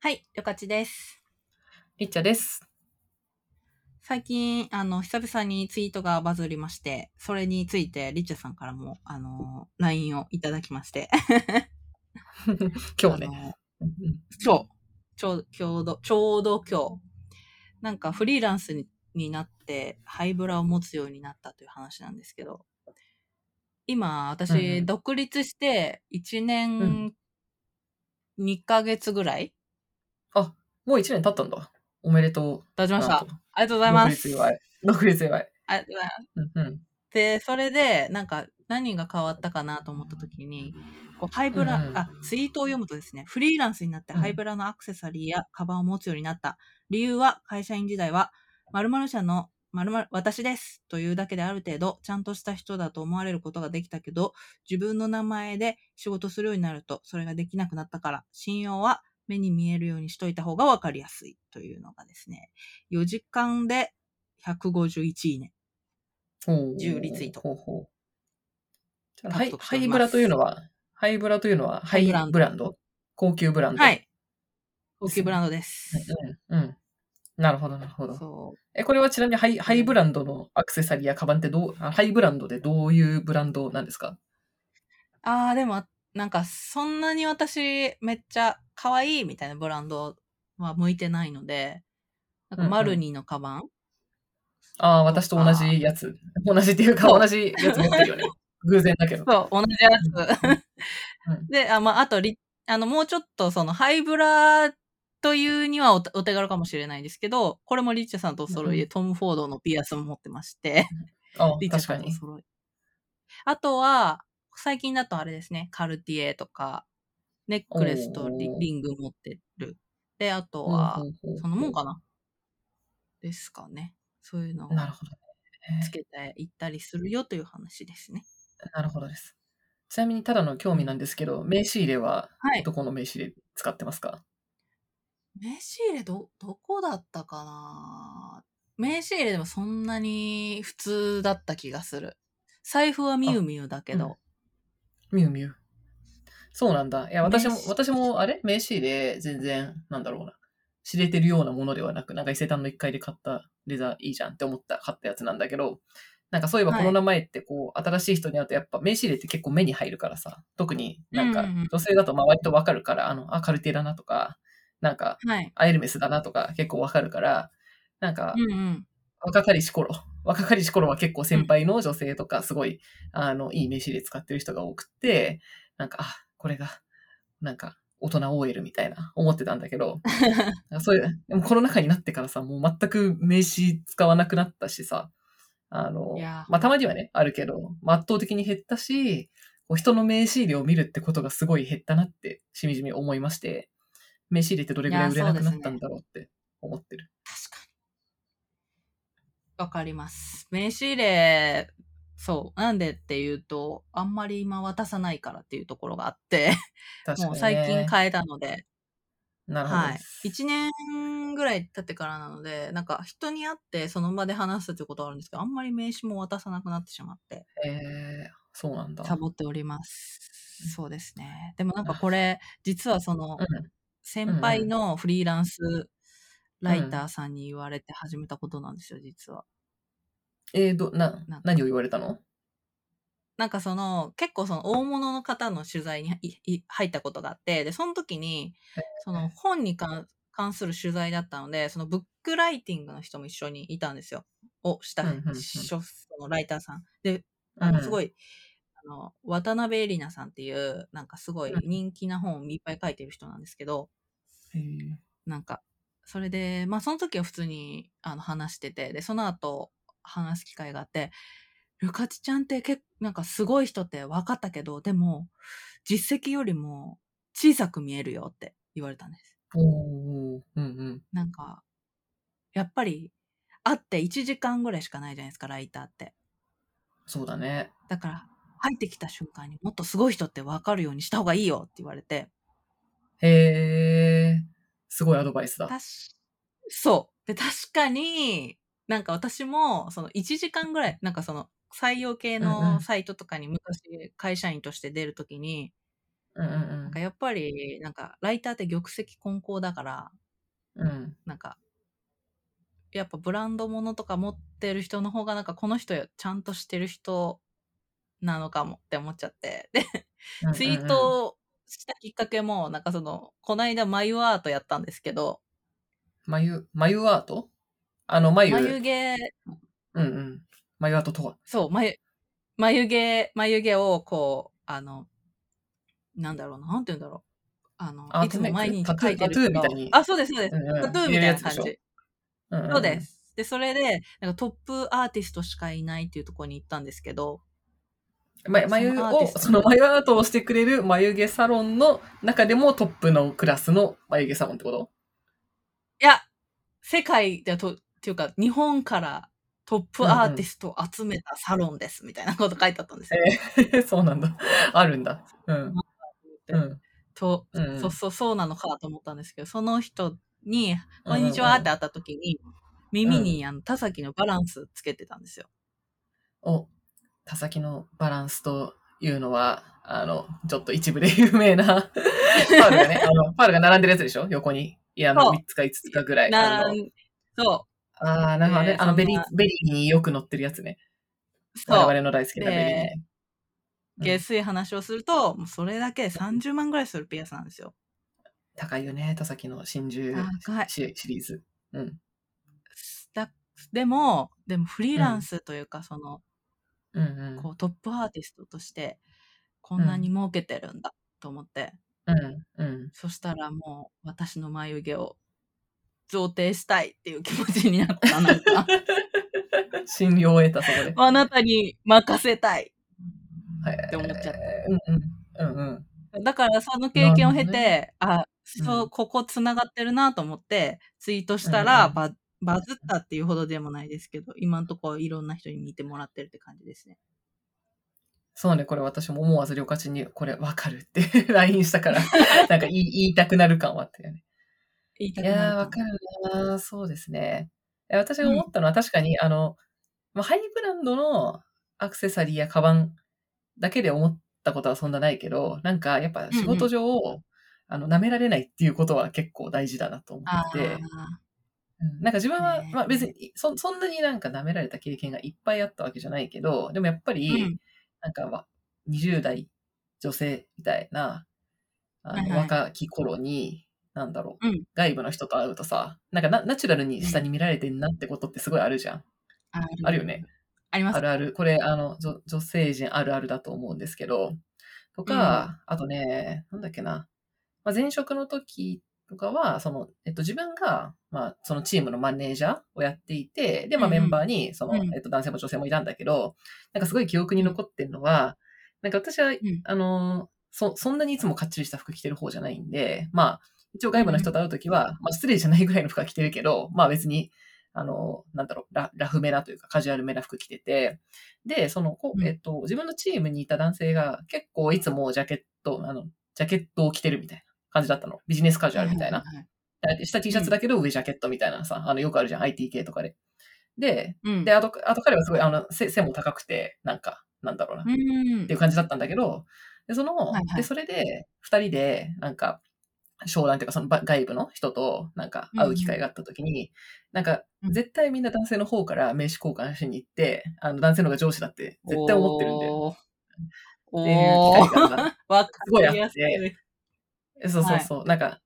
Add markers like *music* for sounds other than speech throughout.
はい、よかちです。りっちゃです。最近、あの、久々にツイートがバズりまして、それについて、リッチャさんからも、あの、LINE をいただきまして。*laughs* 今日ね。あのうん今日、ちょうちょうど、ちょうど今日、なんかフリーランスにになって、ハイブラを持つようになったという話なんですけど、今、うん私、うん独立して1う年2ヶ月ぐらいあ、もう一年経ったんだ。おめでとう。経ちました。ありがとうございます。独立祝い。独立祝い。ありがとうございますうんうん。で、それで、なんか、何が変わったかなと思ったときに、こうハイブラ、うんうんあ、ツイートを読むとですね、フリーランスになってうんハイブラのアクセサリーやカバンを持つようになった。理由は、会社員時代は、〇〇社の〇〇私ですというだけである程度、ちゃんとした人だと思われることができたけど、自分の名前で仕事するようになると、それができなくなったから、信用は目に見えるようにしといた方がわかりやすいというのがですね、4時間で151いいね。ほう10リツイートほうほうハイハイブラというのは、ハイブラというのは、ハイブランドンド高級ブランド。は。い。高級ブランドです。うん。うん。なるほど、なるほど。え、これはちなみにハイハイブランドのアクセサリーやカバンってどう、あハイブランドでどういうブランドなんですか？ああ、でも、なんか、そんなに私、めっちゃ可愛いみたいなブランドは向いてないので、なんか、うんうんマルニのカバン、ああ、私と同じやつ。*laughs* 同じっていうか、同じやつ持ってるよね。*laughs* 偶然だけど。そう、同じやつ。うん *laughs* で、あ、まあ、あとリ、あの、もうちょっと、その、ハイブラというにはおお手軽かもしれないんですけど、これもリッチャさんとお揃いで、うんトム・フォードのピアスも持ってまして、あリッチャ確かに。さんとお揃い。あとは、最近だとあれですね、カルティエとか、ネックレスとリリング持ってる。で、あとはそのもんかなですかね。そういうのを。つけていったりするよという話ですね。なるほどです。ちなみに、ただの興味なんですけど、名刺入れははい。どこの名刺入れ使ってますか？名刺入れど、どこだったかな？名刺入れでもそんなに普通だった気がする。財布はミュウミュウだけど。ミュウミュウ。そうなんだ。いや、私も私も、あれ？名刺入れ、全然、なんだろうな。知れてるようなものではなく、なんか伊勢丹の1階で買ったレザーいいじゃんって思った、買ったやつなんだけど、なんかそういえばはいコロナ前ってこう、新しい人に会うとやっぱ名刺入れって結構目に入るからさ、特になんか女性だとまあ割とわかるから、あの、あ、カルテだなとか、なんか、はい。アエルメスだなとか結構わかるから、なんかう、んうん。若かりし頃、*laughs* 若かりし頃は結構先輩の女性とか、すごい、あの、いい名刺入れ使ってる人が多くて、なんか、あ、これが、なんか、大人 OL みたいな、思ってたんだけど、*laughs* そういう、でもコロナ禍になってからさ、もう全く名刺使わなくなったしさ、あのまあ、たまにはね、あるけど、まあ圧倒的に減ったし、人の名刺入れを見るってことがすごい減ったなって、しみじみ思いまして、名刺入れってどれぐらい売れなくなったんだろうって思ってる。確かに。わかります。名刺入れ、そう。なんでっていうと、あんまり今渡さないからっていうところがあって。*laughs* もう最近変えたので、なるほどはいです。。1年ぐらい経ってからなので、なんか人に会ってその場で話すってことはあるんですけど、あんまり名刺も渡さなくなってしまって、えー、そうなんだ。サボっております。そうですね。でもなんかこれ、実はその、うん先輩のフリーランスライターさんに言われて始めたことなんですよ、実は。えー、ど、な何を言われたの？なんかその、結構その大物の方の取材にいい入ったことがあって、で、その時に、その本に関関する取材だったので、そのブックライティングの人も一緒にいたんですよ。をした、うんうんうん。しょそのライターさん。で、あの、すごい、あの、渡辺恵里奈さんっていう、なんかすごいうん。人気な本をいっぱい書いてる人なんですけど、なんか、それで、まあその時は普通にあの話してて、で、その後話す機会があって、ルカチちゃんって結構、なんかすごい人って分かったけど、でも、実績よりも小さく見えるよって言われたんです。うんうん。なんか、やっぱり、会って1時間ぐらいしかないじゃないですか、ライターって。そうだね。だから、入ってきた瞬間にもっとすごい人って分かるようにした方がいいよって言われて、へえ、すごいアドバイスだ。そう。で、確かに、なんか私も、その1時間ぐらい、なんかその採用系のサイトとかに昔会社員として出るときに、うんうんなんかやっぱり、なんかライターって玉石混交だから、うん。うん。なんか、やっぱブランド物とか持ってる人の方が、なんかこの人ちゃんとしてる人なのかもって思っちゃって。で、ツイートをしたきっかけも、なんかその、こないだ眉アートやったんですけど、眉、眉アート？あの、眉、眉毛、うんうん。眉アートとは。そう、眉、眉毛、眉毛をこう、あの、なんだろうな、なんて言うんだろう。あの、アーいつも毎日書いてるタトゥーみたいに。あ、そうです、そうです。うんうん。タトゥーみたいな感じ。うんうんそうです。で、それで、なんかトップアーティストしかいないっていうところに行ったんですけど、ま眉を、その眉アートをしてくれる眉毛サロンの中でもトップのクラスの眉毛サロンってこと？いや、世界でと、っていうか、日本からトップアーティストを集めたサロンです、みたいなこと書いてあったんですよ。えー *laughs* そうなんだ。あるんだ。うん。うん。と、うんそうそう、そうなのかと思ったんですけど、その人に、うんこんにちはって会った時に、耳にあの田崎のバランスつけてたんですよ。お、田崎のバランスというのは、あの、ちょっと一部で有名な、パールがね、あの、パールが並んでるやつでしょ？横に。いや、あの、そう3つか5つかぐらい。なああー、なるほどね。あの、 VERY、VERYによく乗ってるやつね。我々の大好きな VERY ね。うんゲスい話をすると、もうそれだけで30万ぐらいするピアスなんですよ。高いよね、田崎の真珠シリーズ。うん。だでも、でもフリーランスというか、その、うんうん。こうトップアーティストとして、こんなに儲けてるんだと思って、うんうん。そしたらもう私の眉毛を贈呈したいっていう気持ちになった。なんか、信用を得た、そこで。あなたに任せたい。って思っちゃったうんうん。うんうん。だからその経験を経なるて、あ、そう、ここ繋がってるなと思って、ツイートしたら、うんうんババズったっていうほどでもないですけど、今のところいろんな人に見てもらってるって感じですね。そうね、これ私も思わずりょかちに、これわかるって LINE したから、なんか言い言いたくなる感はあったよね。言いたくなるかもわかるなー。そうですね。いや私が思ったのは確かに、あの、まあ、ハイブランドのアクセサリーやカバンだけで思ったことはそんなないけど、なんかやっぱ仕事上、あの、舐められないっていうことは結構大事だなと思あってて、ー。うん。なんか自分は、ねえまあ別にそ、そんなになんか舐められた経験がいっぱいあったわけじゃないけど、でもやっぱり、うん。なんかわ20代女性みたいな、あのはいはい。若き頃に、なんだろう、うん。外部の人と会うとさ、なんかナナチュラルに下に見られてんなってことってすごいあるじゃん。ああるよね。あります。あ。るある。これ、あの、女女性陣あるあるだと思うんですけど、とか、あとね、なんだっけな、まあ、前職の時とかは、その、えっと、自分が、まあ、そのチームのマネージャーをやっていて、で、まあ、うんうん。メンバーに、その、うん。えっと、男性も女性もいたんだけど、なんかすごい記憶に残ってるのは、なんか私は、ん。あの、そ、そんなにいつもかっちりした服着てる方じゃないんで、まあ、一応外部の人と会うときは、まあ、失礼じゃないぐらいの服は着てるけど、まあ別に、あの、なんだろう、ララフめなというかカジュアルめな服着てて、で、その、こえっと、自分のチームにいた男性が結構いつもジャケット、あの、ジャケットを着てるみたいな感じだったの。ビジネスカジュアルみたいな。下 T シャツだけど上ジャケットみたいなさ、あの、よくあるじゃん、IT 系とかで。で、うん。で、あと、あと彼はすごい、あの、背背も高くて、なんか、なんだろうな、っうんていう感じだったんだけど、で、その、はいはいで、それで、二人で、なんか、商談っていうか、そのば外部の人と、なんか、会う機会があった時に、なんか、うん。絶対みんな男性の方から名刺交換しに行って、あの、男性の方が上司だって、絶対思ってるんだよ。おー。っていうお機会がすごいあって。そうそうそう。なんか、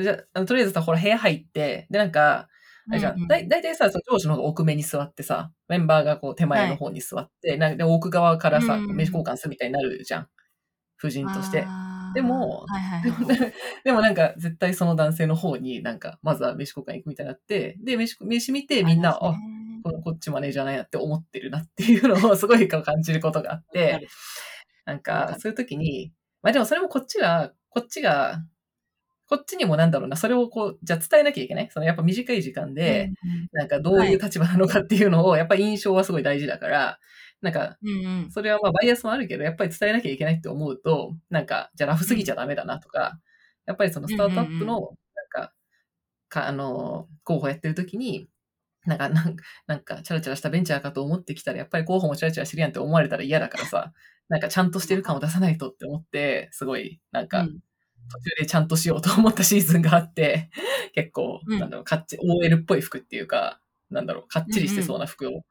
じゃあ、とりあえずさ、ほら、部屋入って、で、なんか、あれじゃん、うんうん。だいだいたいさ、その上司の方が奥目に座ってさ、メンバーがこう手前の方に座って、なんかで奥側からさ、名刺交換するみたいになるじゃん。夫人として。でもはいはいではい。も *laughs* でもなんか、絶対その男性の方になんか、まずは名刺交換行くみたいになって、で、名刺名刺見てみんな、あ、あこのこっちマネージャーなんやって思ってるなっていうのをすごい感じることがあって、なんわかそういう時に、まあでもそれもこっちが、こっちが、こっちにもなんだろうな、それをこう、じゃあ伝えなきゃいけない？そのやっぱ短い時間で、なんかどういう立場なのかっていうのを、やっぱり印象はすごい大事だから、なんか、それはまあバイアスもあるけど、やっぱり伝えなきゃいけないって思うと、なんか、じゃあラフすぎちゃダメだなとか、やっぱりそのスタートアップの、なんか、か、あの、候補やってる時に、なんか、なんなんか、チャラチャラしたベンチャーかと思ってきたら、やっぱり候補もチャラチャラしてるやんって思われたら嫌だからさ、なんかちゃんとしてる感を出さないとって思って、すごい、なんか、うん。途中でちゃんとしようと思ったシーズンがあって、結構、うん。なんだろう、かっち、OL っぽい服っていうか、なんだろう、かっちりしてそうな服を、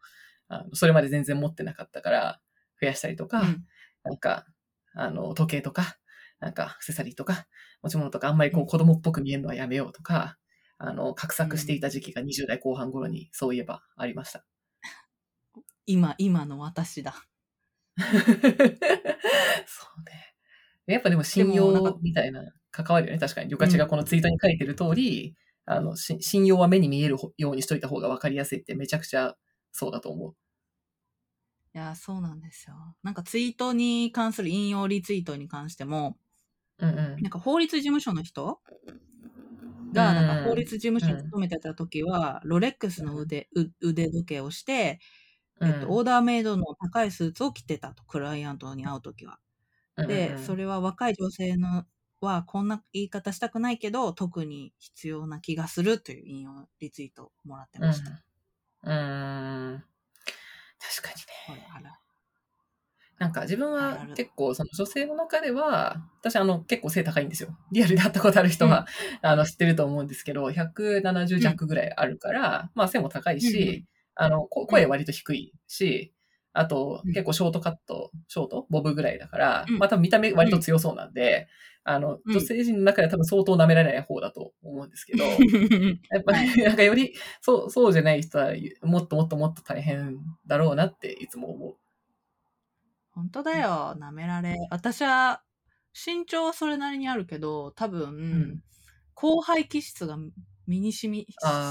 あのそれまで全然持ってなかったから、増やしたりとか、うんなんか、あの、時計とか、なんか、アクセサリーとか、持ち物とか、あんまりこう、子供っぽく見えるのはやめようとか、あの、画策していた時期が20代後半頃に、そういえばありました。今、今の私だ。*laughs* そうね。やっぱでも信用みたいな関わるよね。確かに。旅客地がこのツイートに書いてる通り、あの、し信用は目に見えるようにしといた方が分かりやすいってめちゃくちゃそうだと思う。いや、そうなんですよ。なんかツイートに関する引用リツイートに関しても、うんうんなんか法律事務所の人が、うんなんか法律事務所に勤めてた時は、ロレックスの腕う腕時計をして、えっと、オーダーメイドの高いスーツを着てたと、クライアントに会う時は。で、それ、れは若い女性のはこんな言い方したくないけど、特に必要な気がするという引用リツイートをもらってうん。ました。うん。うん。確かにね。なんか自分はる結構その女性の中では、私あの結構背高いんですよ。リアルで会ったことある人は、あの知ってると思うんですけど、170弱ぐらいあるから、まあ背も高いし、うんうん。あの、こ声割と低いし、あとうん。結構ショートカット、ショート？ボブぐらいだから、うん。まあ多分見た目割と強そうなんで、あの、うん。女性陣の中では多分相当舐められない方だと思うんですけど、*laughs* やっぱり *laughs* なんかよりそう、そうじゃない人はもっともっともっと大変だろうなっていつも思う。本当だよ、舐められ。私は、身長はそれなりにあるけど、多分、ん。後輩気質が身に染み、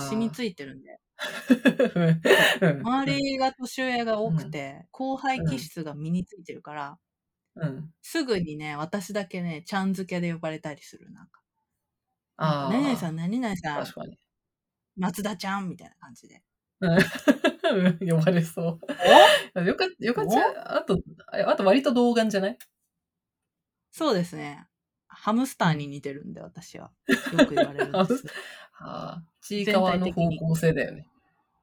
染みついてるんで。*laughs* うん。周りが年上が多くて、後輩気質が身についてるから、うん。すぐにね、私だけね、ちゃん付けで呼ばれたりする。なんか、ああ。何々さん、何々さん確、かに。松田ちゃんみたいな感じで。うん *laughs* 呼ばれそう。*laughs* よかった、よかった。あと、あと割と童顔じゃない？そうですね。ハムスターに似てるんで、私は。よく言われるんです。ああ。ちいかわの方向性だよね。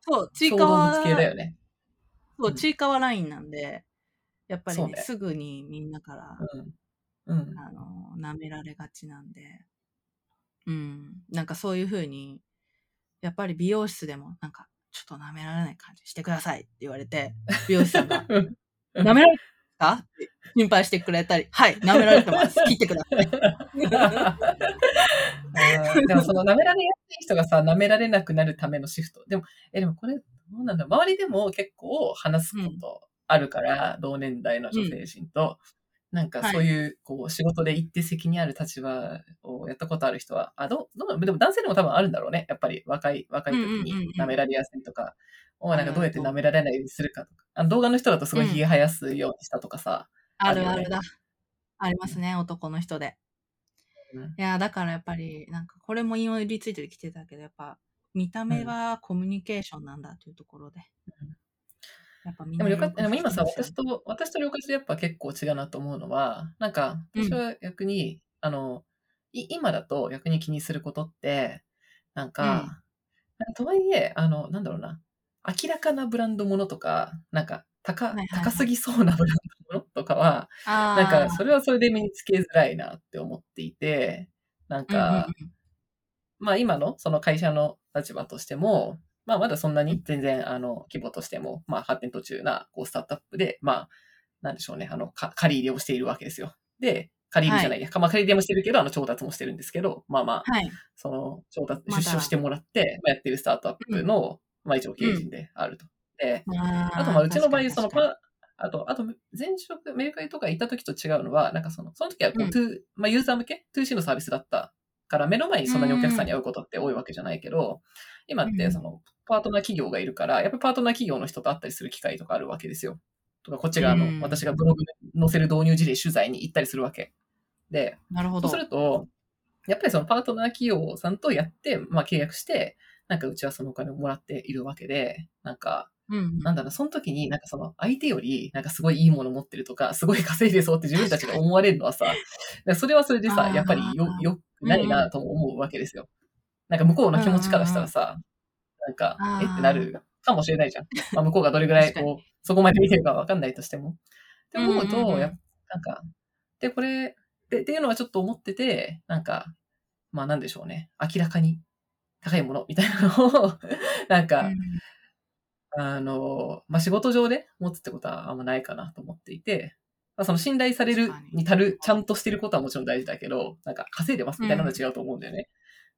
そう、ちい小かわだよね。そうう、んちいかわラインなんで、やっぱりね、すぐにみんなから、うん。うん。あの、舐められがちなんで、うん、なんかそういう風に、やっぱり美容室でも、なんか、ちょっと舐められない感じしてくださいって言われて、美容師さんが、うん舐められか？って心配してくれたり、はい、舐められてます。切ってください。*laughs* でもその舐められやすい人がさ、舐められなくなるためのシフト。でも、え、でもこれ、どうなんだ周りでも結構話すことあるから、同年代の女性陣と、なんかそういう、こう、仕事で一定責任ある立場をやったことある人は、あ、どう、どうでも男性でも多分あるんだろうね。やっぱり若い、若い時うんうんうんうんに舐められやすいとか、をなんかあるどうやって舐められないようにするかとか。あの動画の人だとすごい髭生やすようにしたとかさ。あるあるだ。ありますね、男の人で。うんいや、だからやっぱり、なんかこれも引用リツイートで来てたけど、やっぱ、見た目はコミュニケーションなんだというところで。うんやっぱみんなでもよかった、でも今さ、私と、私と了解でやっぱ結構違うなと思うのは、なんか、うん。私は逆に、あの、い今だと逆に気にすることって、なんか、なんかとはいえ、あの、なんだろうな、明らかなブランドものとか、なんか、高、はいはい高すぎそうなブランドものとかは、あなんか、それはそれで身につけづらいなって思っていて、なんか、まあ今のその会社の立場としても、まあまだそんなに全然あの規模としても、まあ発展途中なこうスタートアップで、まあ、なんでしょうね、あの、か借り入れをしているわけですよ。で、借り入れじゃないや、まあ借り入れもしてるけど、あの調達もしてるんですけど、まあまあ、はい。その調達、出資をしてもらって、まあ、やってるスタートアップの、まあ一応経営陣であると。で、ああとまあうちの場合、そのあと、あと、前職、メルカリとか行った時と違うのは、なんかその、その時はこう、うんまあユーザー向け ?2C のサービスだったから、目の前にそんなにお客さんに会うことって多いわけじゃないけど、今っうんてその、パートナー企業がいるから、やっぱりパートナー企業の人と会ったりする機会とかあるわけですよ。とか、こっちがあの、うん私がブログに載せる導入事例取材に行ったりするわけ。で、なるほど。そうすると、やっぱりそのパートナー企業さんとやって、まあ契約して、なんかうちはそのお金をもらっているわけで、なんか、うんなんだろう、その時になんかその相手よりなんかすごいいいもの持ってるとか、すごい稼いでそうって自分たちが思われるのはさ、それはそれでさやっぱりよ、よくないなとも思うわけですよ。なんか向こうの気持ちからしたらさ、なんかえってなるかもしれないじゃん。まあ向こうがどれぐらいこう、そこまで見てるかわかんないとしても。って思うと、やっなんか、で、これ、で、っていうのはちょっと思ってて、なんか、まあなんでしょうね。明らかに高いものみたいなのを、*laughs* なんか、うんあの、まあ、仕事上で持つってことはあんまないかなと思っていて、まあ、その信頼されるに。に足る、ちゃんとしてることはもちろん大事だけど、なんか稼いでますみたいなのは違うと思うんだよね。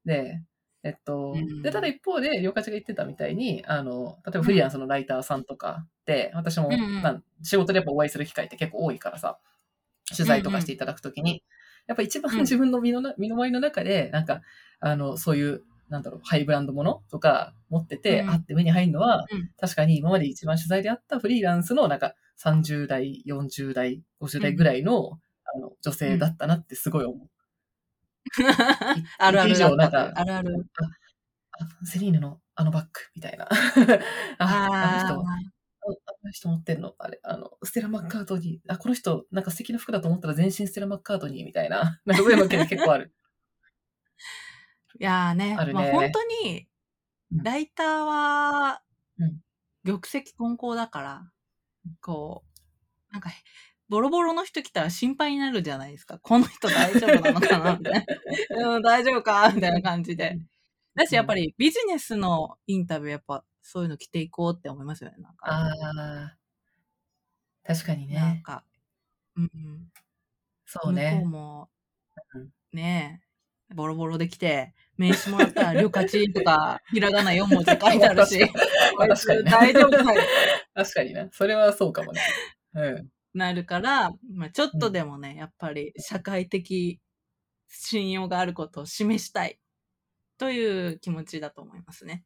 で、えっと、うん。で、ただ一方で、両価値が言ってたみたいに、あの、例えばフリーランスのライターさんとかって、私も、うんうん。まあ、仕事でやっぱお会いする機会って結構多いからさ、取材とかしていただくときに、やっぱ一番うん。自分の身のな身の回りの中で、なんか、あの、そういう、なんだろう、ハイブランドものとか持ってて、うん。あって目に入るのは、うん。確かに今まで一番取材であったフリーランスのなんか30代、40代、50代ぐらいの,、あの女性だったなってすごい思う。*laughs* あるあるなんかあるある。あセリーヌのあのバッグみたいな。*laughs* あ、あの人、ああの人持ってんの？あれ、あの、ステラ・マッカートニー、あ、この人、なんか素敵な服だと思ったら全身ステラ・マッカートニーみたいな。*laughs* なんかそういうの結構ある。いやーね、あるねまあ本当にうん、ライターはうん、玉石混交だから、こう、なんか、ボロボロの人来たら心配になるじゃないですか。この人大丈夫なのかなみたいな。*laughs* うん、大丈夫かみたいな感じで。だし、やっぱりビジネスのインタビュー、やっぱそういうの着ていこうって思いますよね。なんか。ああ、確かにね。なんか、うんうん。向こうそうね。もうん、ねえ、ボロボロで来て、名刺もらったら、りょかちとか、ひらがな4文字書いてあるし、*laughs* 大丈夫かよ確かにね。それはそうかもね。うん。なるから、まあ、ちょっとでもね、やっぱり社会的信用があることを示したいという気持ちだと思いますね。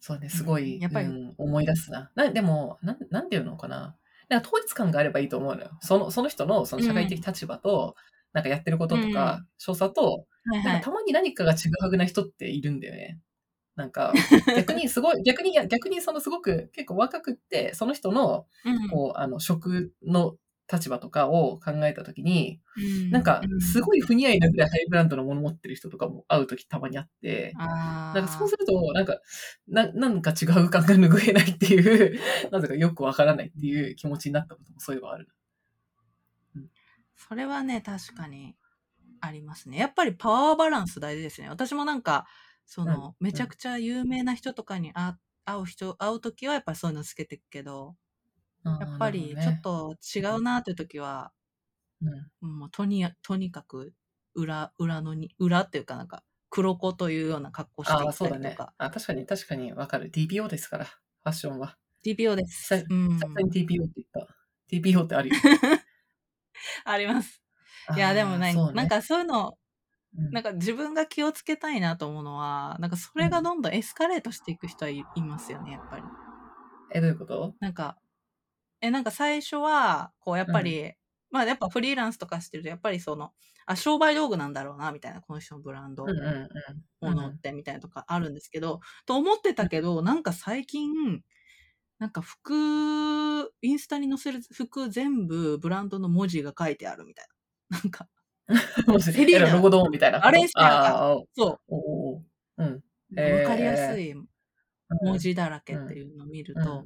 そうね、すごい、うんやっぱりうん思い出すな。なでもなん、なんていうのかな。なんか統一感があればいいと思うのよ。そのその人のその社会的立場と、なんかやってることとか、所作と。なんかたまに何かがちぐはぐな人っているんだよね。なんか、逆にすごい、逆に、逆にそのすごく結構若くって、その人の、うんこう、あの、職の立場とかを考えたときに、うんなんかう、すごい不似合いなぐらいハイブランドのもの持ってる人とかも会うときたまにあって、なんかそうすると、なんか、ななんか違う感が拭えないっていう、*laughs* なぜかよくわからないっていう気持ちになったこともそういえばある。それはね、確かにありますね。やっぱりパワーバランス大事ですね。私もなんか、その、うんめちゃくちゃ有名な人とかに会会う人、会うときはやっぱりそういうのつけていくけど、やっぱりちょっと違うなっていうときは、うん、もうとにとにかく裏、裏のに、裏っていうかなんか、黒子というような格好していああ、そうだね。あ、確かに、確かにわかる。TPO ですから、ファッションは。TPO でさす。うん。さすがに TPO って言った。TPO ってあるよ。*laughs* あります。いや、でもねあーそうなんかそういうの、うんなんか自分が気をつけたいなと思うのは、なんかそれがどんどんエスカレートしていく人はい,、いますよね、やっぱり。え、どういうこと？なんか、え、なんか最初は、こうやっぱり、まあやっぱフリーランスとかしてると、やっぱりその、あ、商売道具なんだろうな、みたいな、この人のブランドうんうんうん。ものって、みたいなとかあるんですけど、と思ってたけど、なんか最近、なんか服、インスタに載せる服全部ブランドの文字が書いてあるみたいな。*laughs* なんか、*laughs* セリーナえロゴドーンみたいな。あれしかそおおおうん。う、へーわかりやすいうん文字だらけっていうのを見ると、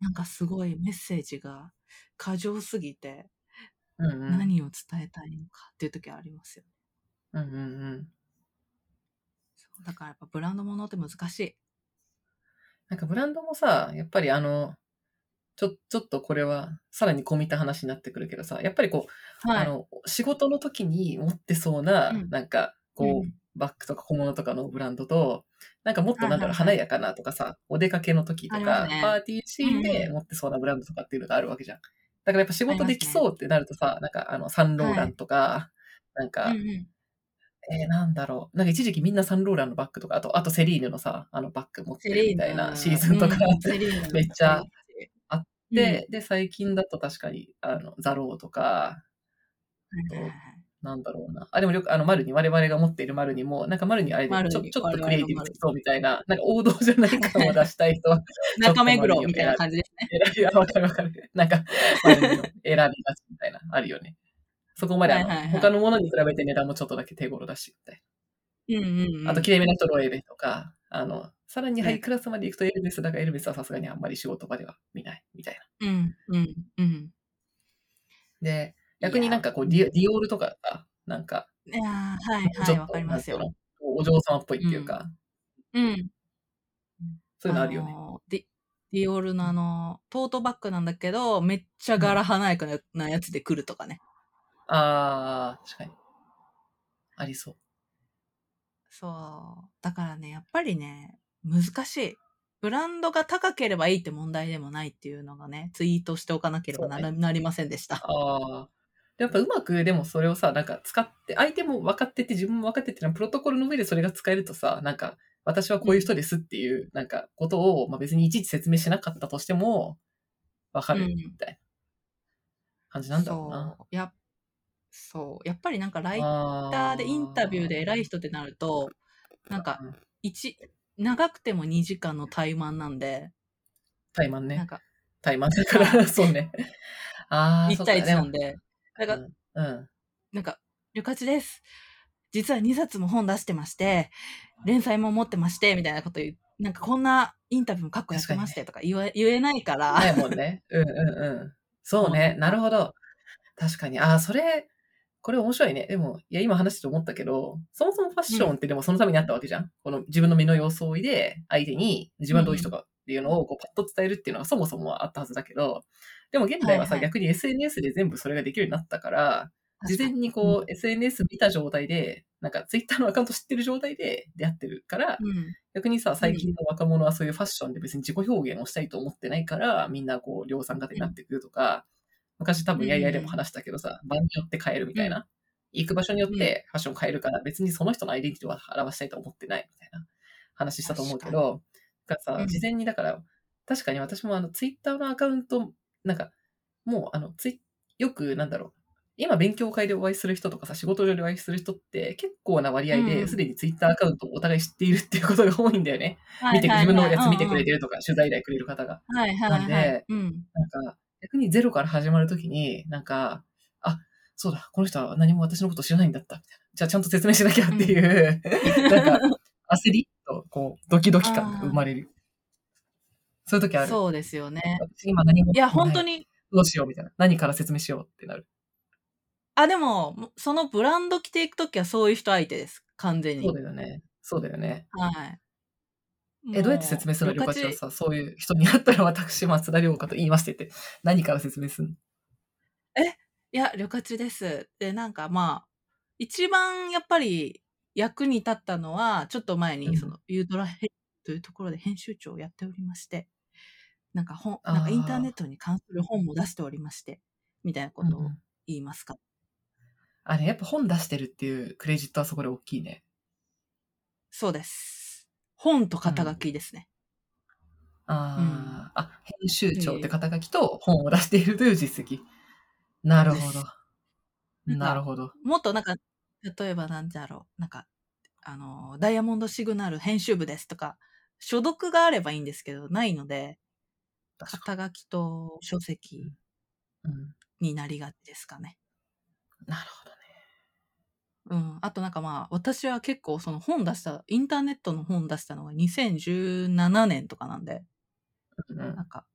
なんかすごいメッセージが過剰すぎて、うんうん何を伝えたいのかっていう時はありますよね。うんうんうん。そうだからやっぱブランドものって難しい。なんかブランドもさ、やっぱりあの、ちょ、ちょっとこれはさらに込みた話になってくるけどさ、やっぱりこう、はい。あの、仕事の時に持ってそうな、うん。なんか、こう、うん。バッグとか小物とかのブランドと、なんかもっとなんだろう、はいはいはい。華やかなとかさ、お出かけの時とか、ね。パーティーシーンで持ってそうなブランドとかっていうのがあるわけじゃん。だからやっぱ仕事できそうってなるとさ、なんかあの、サンローランとか、なんか、うんうん。えーなんだろう。なんか一時期みんなサンローランのバッグとか、あと、あとセリーヌのさ、あのバッグ持ってるみたいなシーズンとかめっちゃあっで、で、で、最近だと確かに、あの、ザローとか、なんだろうな。あ、でもよく、あの、マルニ、我々が持っているマルニも、なんかマルニあれでちょ、ちょっとクリエイティブできそうみたいな、なんか王道じゃない感を出したい人は、*laughs* 中目黒みたいな感じですね。わかるわかる。なんか、選びがちみたいな、あるよね。そこまであの、他のものに比べて値段もちょっとだけ手頃だし、みたいうんうんうん。な。あと、綺麗めな人ロエベとか、あの、さらにハイクラスまで行くとエルメスだがエルメスはさすがにあんまり仕事場では見ない、みたいな。うん、うん、うん。で、逆になんかこうディ、ディオールとかさ、なんか、いやーはい、はい、わかりますよお嬢様っぽいっていうか、うん。そういうのあるよね。のディディオールのあの、トートバッグなんだけど、めっちゃ柄華やかななやつで来るとかね。あー、確かに。ありそう。そう。だからね、やっぱりね、難しい。ブランドが高ければいいって問題でもないっていうのがね、ツイートしておかなければな,、なりませんでした。ああ。やっぱうまくでもそれをさ、なんか使って、相手も分かってて自分も分かってて、プロトコルの上でそれが使えるとさ、なんか、私はこういう人ですっていう、なんか、ことを、まあ、別にいちいち説明しなかったとしても、分かるうんみたいな感じなんだろうな。そう。やそう。やっぱりなんかライあターでインタビューで偉い人ってなると、なんか、うん一長くても2時間の怠慢なんで、タイマンねなん。か、タイマンだから、*laughs* そうね。ああ、1対1なんで。で、だから、うん。うんなんか、旅客です。実は2冊も本出してまして、連載も持ってまして、みたいなこと言う。なんかこんなインタビューも過去やってましてとか言わ言えないから。ないもんね。うんうんうん。そうね。なるほど。確かに。ああ、それ、これ面白いね。でも、いや、今話してて思ったけど、そもそもファッションってでもそのためにあったわけじゃん。この自分の身の装いで、相手に自分はどういう人かっていうのをこうパッと伝えるっていうのはそもそもあったはずだけど、でも現代はさ、はいはい逆に SNS で全部それができるようになったから、事前にこう、SNS 見た状態で、なんか Twitter のアカウント知ってる状態で出会ってるから、うん。逆にさ、最近の若者はそういうファッションで別に自己表現をしたいと思ってないから、みんなこう、量産型になってくるとか、昔多分やいやいでも話したけどさ、場によって変えるみたいな。行く場所によってファッション変えるから、別にその人のアイデンティティを表したいと思ってないみたいな話したと思うけど、だからさ、うん事前にだから、確かに私もあの、ツイッターのアカウント、なんか、もうあの、ツイよく、なんだろう、今勉強会でお会いする人とかさ、仕事上でお会いする人って結構な割合で、うんすでにツイッターアカウントをお互い知っているっていうことが多いんだよね。見て、自分のやつ見てくれてる。るとか、取材依頼くれる方が。はいはいはい。なんでうん。なんか、逆にゼロから始まるときに、なんか、あ、そうだ、この人は何も私のこと知らないんだった、みたいな。じゃあちゃんと説明しなきゃっていう、*laughs* なんか、焦りと、こう、ドキドキ感が生まれる。そういう時ある。そうですよね。私今何も。いや、本当に。に、どうしようみたいな。何から説明しようってなる。あ、でも、そのブランド着ていくときはそういう人相手です。完全にそう。だよね。そうだよね。はい。え、どうやって説明するのりょかちは？さ、そういう人になったら私、松田涼香と言いましてって、何から説明するの？いや、旅客です。で、なんかまあ、一番やっぱり役に立ったのは、ちょっと前に、うんその、ユードラヘというところで編集長をやっておりまして、なんか本、なんかインターネットに関する本も出しておりまして、みたいなことをうんうん言いますか。あれ、やっぱ本出してるっていうクレジットはそこで大きいね。そうです。本と肩書きですね。ああ、あ、編集長って肩書きと本を出しているという実績。なるほど。なるほど。もっとなんか、例えばなんだろう、なんか、あの、ダイヤモンドシグナル編集部ですとか、所読があればいいんですけど、ないので、肩書きと書籍に。なりがちですかね。なるほどね。うん。あとなんかまあ、私は結構その本出した、インターネットの本出したのが2017年とかなんで、うんなんか、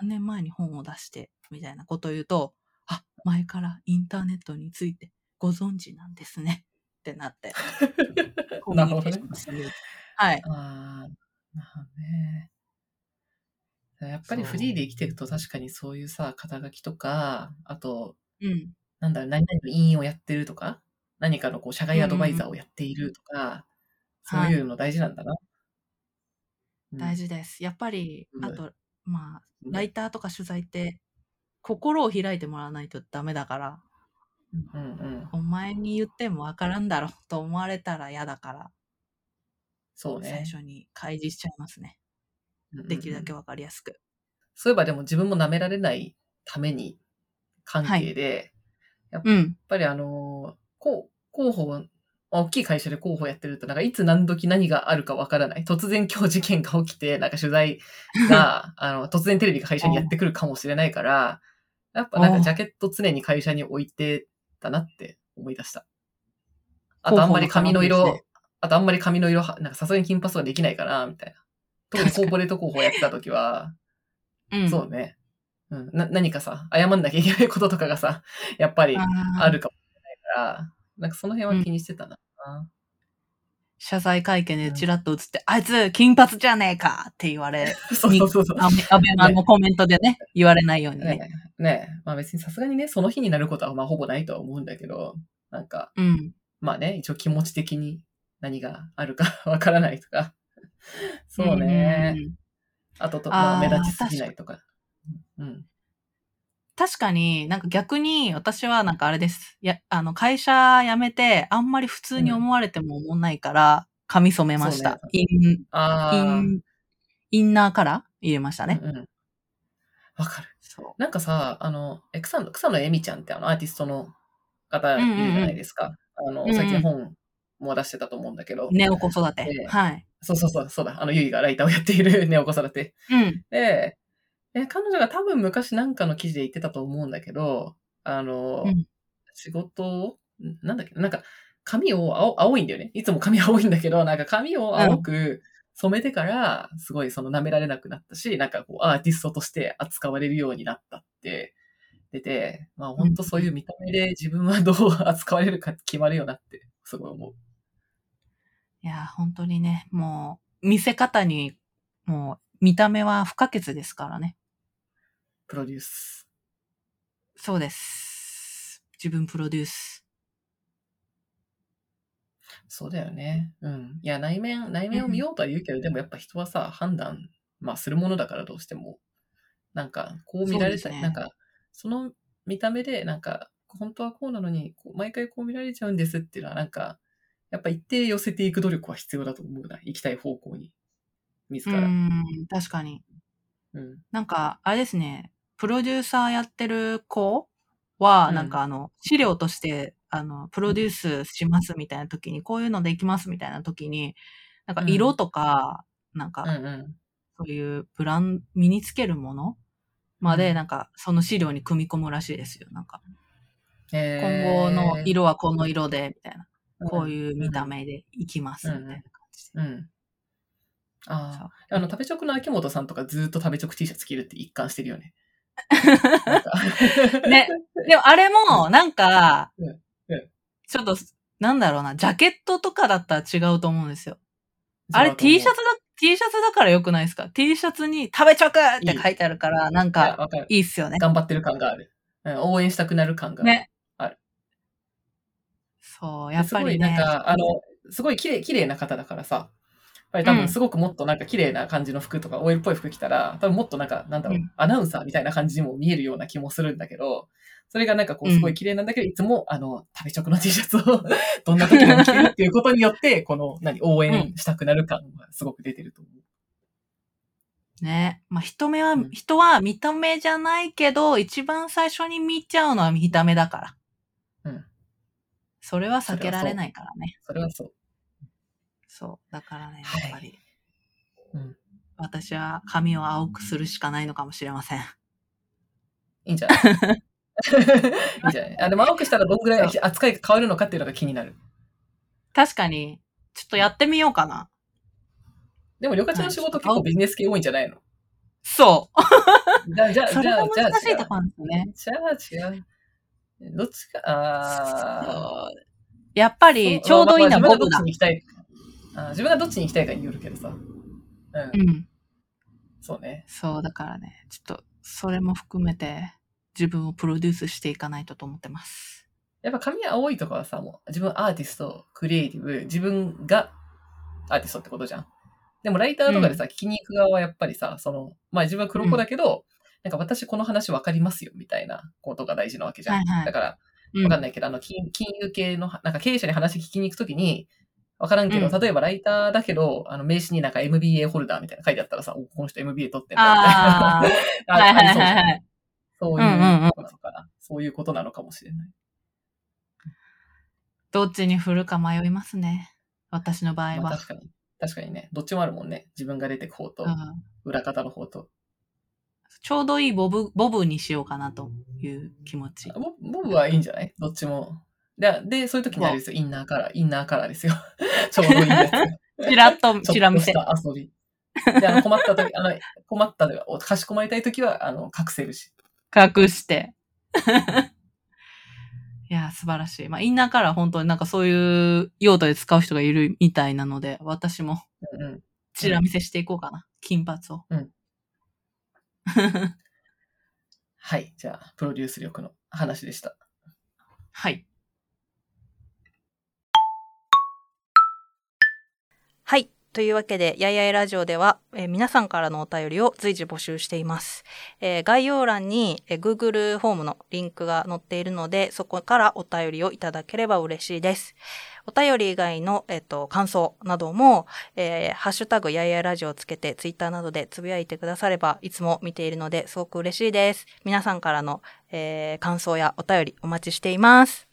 何年前に本を出して、みたいなことを言うと、あ、前からインターネットについてご存知なんですね。ってなって、*laughs* コミュニケーションしてみる。はい。ああ、なるほどね。やっぱりフリーで生きていくと確かにそういうさ、肩書きとか、あと、うん。なんだろう、何々の委員をやってるとか、何かのこう社外アドバイザーをやっているとか、そういうの大事なんだな。うん大事です。やっぱり、うんあと、まあ、うんライターとか取材って、心を開いてもらわないとダメだから、うんうん。お前に言ってもわからんだろと思われたら嫌だから、そうね。最初に開示しちゃいますね。うんうんうんできるだけわかりやすく。そういえばでも自分も舐められないために関係で、うん。やっぱりあの、こう、広報、大きい会社で広報やってると、なんかいつ何時何があるかわからない。突然今日事件が起きて、なんか取材が、*laughs* あの、突然テレビが会社にやってくるかもしれないから、やっぱなんかジャケット常に会社に置いてたなって思い出した。あとあんまり髪の色、あとあんまり髪の色は、なんかさすがに金髪はできないかな、みたいな。特にコーポレート広報やってた時は、うん。そうね。うん、な何かさ、謝んなきゃいけないこととかがさ、やっぱりあるかもしれないから、なんかその辺は気にしてたな。謝罪会見でチラッと映って、あいつ金髪じゃねえかって言われ、そ *laughs* うそうそうそう。アベマのコメントでね、言われないようにね。ねねまあ別にさすがにね、その日になることはまあほぼないとは思うんだけど、なんか、うん。まあね、一応気持ち的に何があるか *laughs* わからないとか。そうね。んあとと、まあ目立ちすぎないとか。うん。確かになんか逆に私はなんかあれです。や、あの会社辞めてあんまり普通に思われても思んないから、髪染めました。そうイン、イああ。ン、インナーカラー入れましたね。うんうん。わかる。そなんかさ、あの、え草野、草野恵美ちゃんってあのアーティストの方いるじゃないですか。あの、うんうん最近本も出してたと思うんだけど。う。ネオ子育て。ええはい。そうそうそう、そうだ。あの、ゆいがライターをやっている *laughs* ネオ子育て。うん。で、え、彼女が多分昔なんかの記事で言ってたと思うんだけど、あの、うん仕事を、んなんだっけなんか、髪を青青いんだよね。いつも髪青いんだけど、なんか髪を青く染めてから、すごいその舐められなくなったし、なんかこう、アーティストとして扱われるようになったって出て、まあ本当そういう見た目で自分はどう扱われるか決まるよなって、すごい思う。いや、本当にね、もう、見せ方に、もう、見た目は不可欠ですからね。プロデュース。そうです。自分プロデュース。そうだよね。うん。いや、内面、内面を見ようとは言うけど、でもやっぱ人はさ、判断、まあ、するものだからどうしても、なんか、こう見られたい、そうですねなんか、その見た目で、なんか、本当はこうなのに、毎回こう見られちゃうんですっていうのは、なんか、やっぱ一定寄せていく努力は必要だと思うな。行きたい方向に。自うら。うん。ん、確かに。なんか、あれですね、プロデューサーやってる子は、うんなんかあの、資料として、あの、プロデュースしますみたいな時に、こういうのできますみたいな時に、なんか色とか、なんかうん、うん。そういうブラン、身につけるものまで、うんなんか、その資料に組み込むらしいですよ。なんか、え今後の色はこの色で、みたいな。こうういう見た目でいきます、みたいな感じで。ん。うん。ああ、あの、食べチョクの秋元さんとかずっと食べチョク T シャツ着るって一貫してるよね。ね。でもあれも、なんかうんうん、ちょっと、なんだろうな、ジャケットとかだったら違うと思うんですよ。あれ T シャツだ、T シャツだから良くないですか ?T シャツに食べちょくって書いてあるから、なんいやか、わかる。いいっすよね。頑張ってる感がある。うん、応援したくなる感がある。ね。そう、やっぱりすごいなんね。か、あの、すごい綺麗、綺麗な方だからさ、ぱり多うん分すごくもっとなんか綺麗な感じの服とか、OL っぽい服着たら、多分もっとなんか、なんだろう、うんアナウンサーみたいな感じにも見えるような気もするんだけど、それがなんかこう、すごい綺麗なんだけど、いつも、あの、食べチョクの T シャツを *laughs* どんな時も着てるっていうことによって、この、何、応援したくなる感がすごく出てると思う。ね。まあ、人目は、うん人は見た目じゃないけど、一番最初に見ちゃうのは見た目だから。うん。それは避けられないからね。それはそう。そう。だからね、はいやっぱり。うん。私は髪を青くするしかないのかもしれません。いいんじゃない？*laughs* いいんじゃない？あ、でも青くしたらどんぐらい扱いが変わるのかっていうのが気になる。確かに、ちょっとやってみようかな。でも、旅客の仕事結構ビジネス系多いんじゃないの？そう。じゃあ、じゃあ、*laughs* それがじゃあ、じゃあ難しいところなんですよね。じゃあ違う。どっちか、あそうやっぱあ。り、ちょうどいいのはボブだまあまあ自分がどっち。に行きたいかによるけどさ。うん。うん。そうね。そう、だからね、ちょっと、それも含めて、自分をプロデュースしていかないとと思ってます。やっぱ髪青いとかはさ、もう自分アーティスト、クリエイティブ、自分がアーティストってことじゃん。でもライターとかでさ、聞きに行く側はやっぱりさ、その、まあ自分は黒子だけど、なんか私この話わかりますよみたいなことが大事なわけじゃん。はいはいだから、うんわかんないけど、あの、金金融系の、なんか経営者に話聞きに行くときに、わからんけど、うん例えばライターだけど、あの、名刺になんか MBA ホルダーみたいなの書いてあったらさ、おこの人 MBA 取ってんだみたいな。ああ、あ *laughs* はいはいはいはい。そういうことなのかな。そういうことなのかもしれない。どっちに振るか迷いますね。私の場合は。まあ確かに。確かにね。どっちもあるもんね。自分が出てく方とう、ん裏方の方と。ちょうどいいボブ、ボブにしようかなという気持ち。ボボブはいいんじゃない？どっちも。で、で、そういう時にあれですよ。インナーカラー、インナーカラーですよ。*laughs* ちょうどいいやつ。ちらっと、*laughs* ちら見せ。遊び。で、あの困った時、あの、困ったとか、かしこまりたい時は、あの、隠せるし。隠して。*laughs* いや、素晴らしい。まあ、インナーカラー本当になんかそういう用途で使う人がいるみたいなので、私もうんうん。チラ見せしていこうかな。金髪を。うんはい。じゃあ、プロデュース力の話でした。はい。というわけで、やいやいラジオでは、えー皆さんからのお便りを随時募集しています。えー概要欄に、えー Google フォームのリンクが載っているので、そこからお便りをいただければ嬉しいです。お便り以外の、えっと、感想なども、えーハッシュタグやいやいラジオをつけて、ツイッターなどでつぶやいてくだされば、いつも見ているので、すごく嬉しいです。皆さんからの、えー感想やお便りお待ちしています。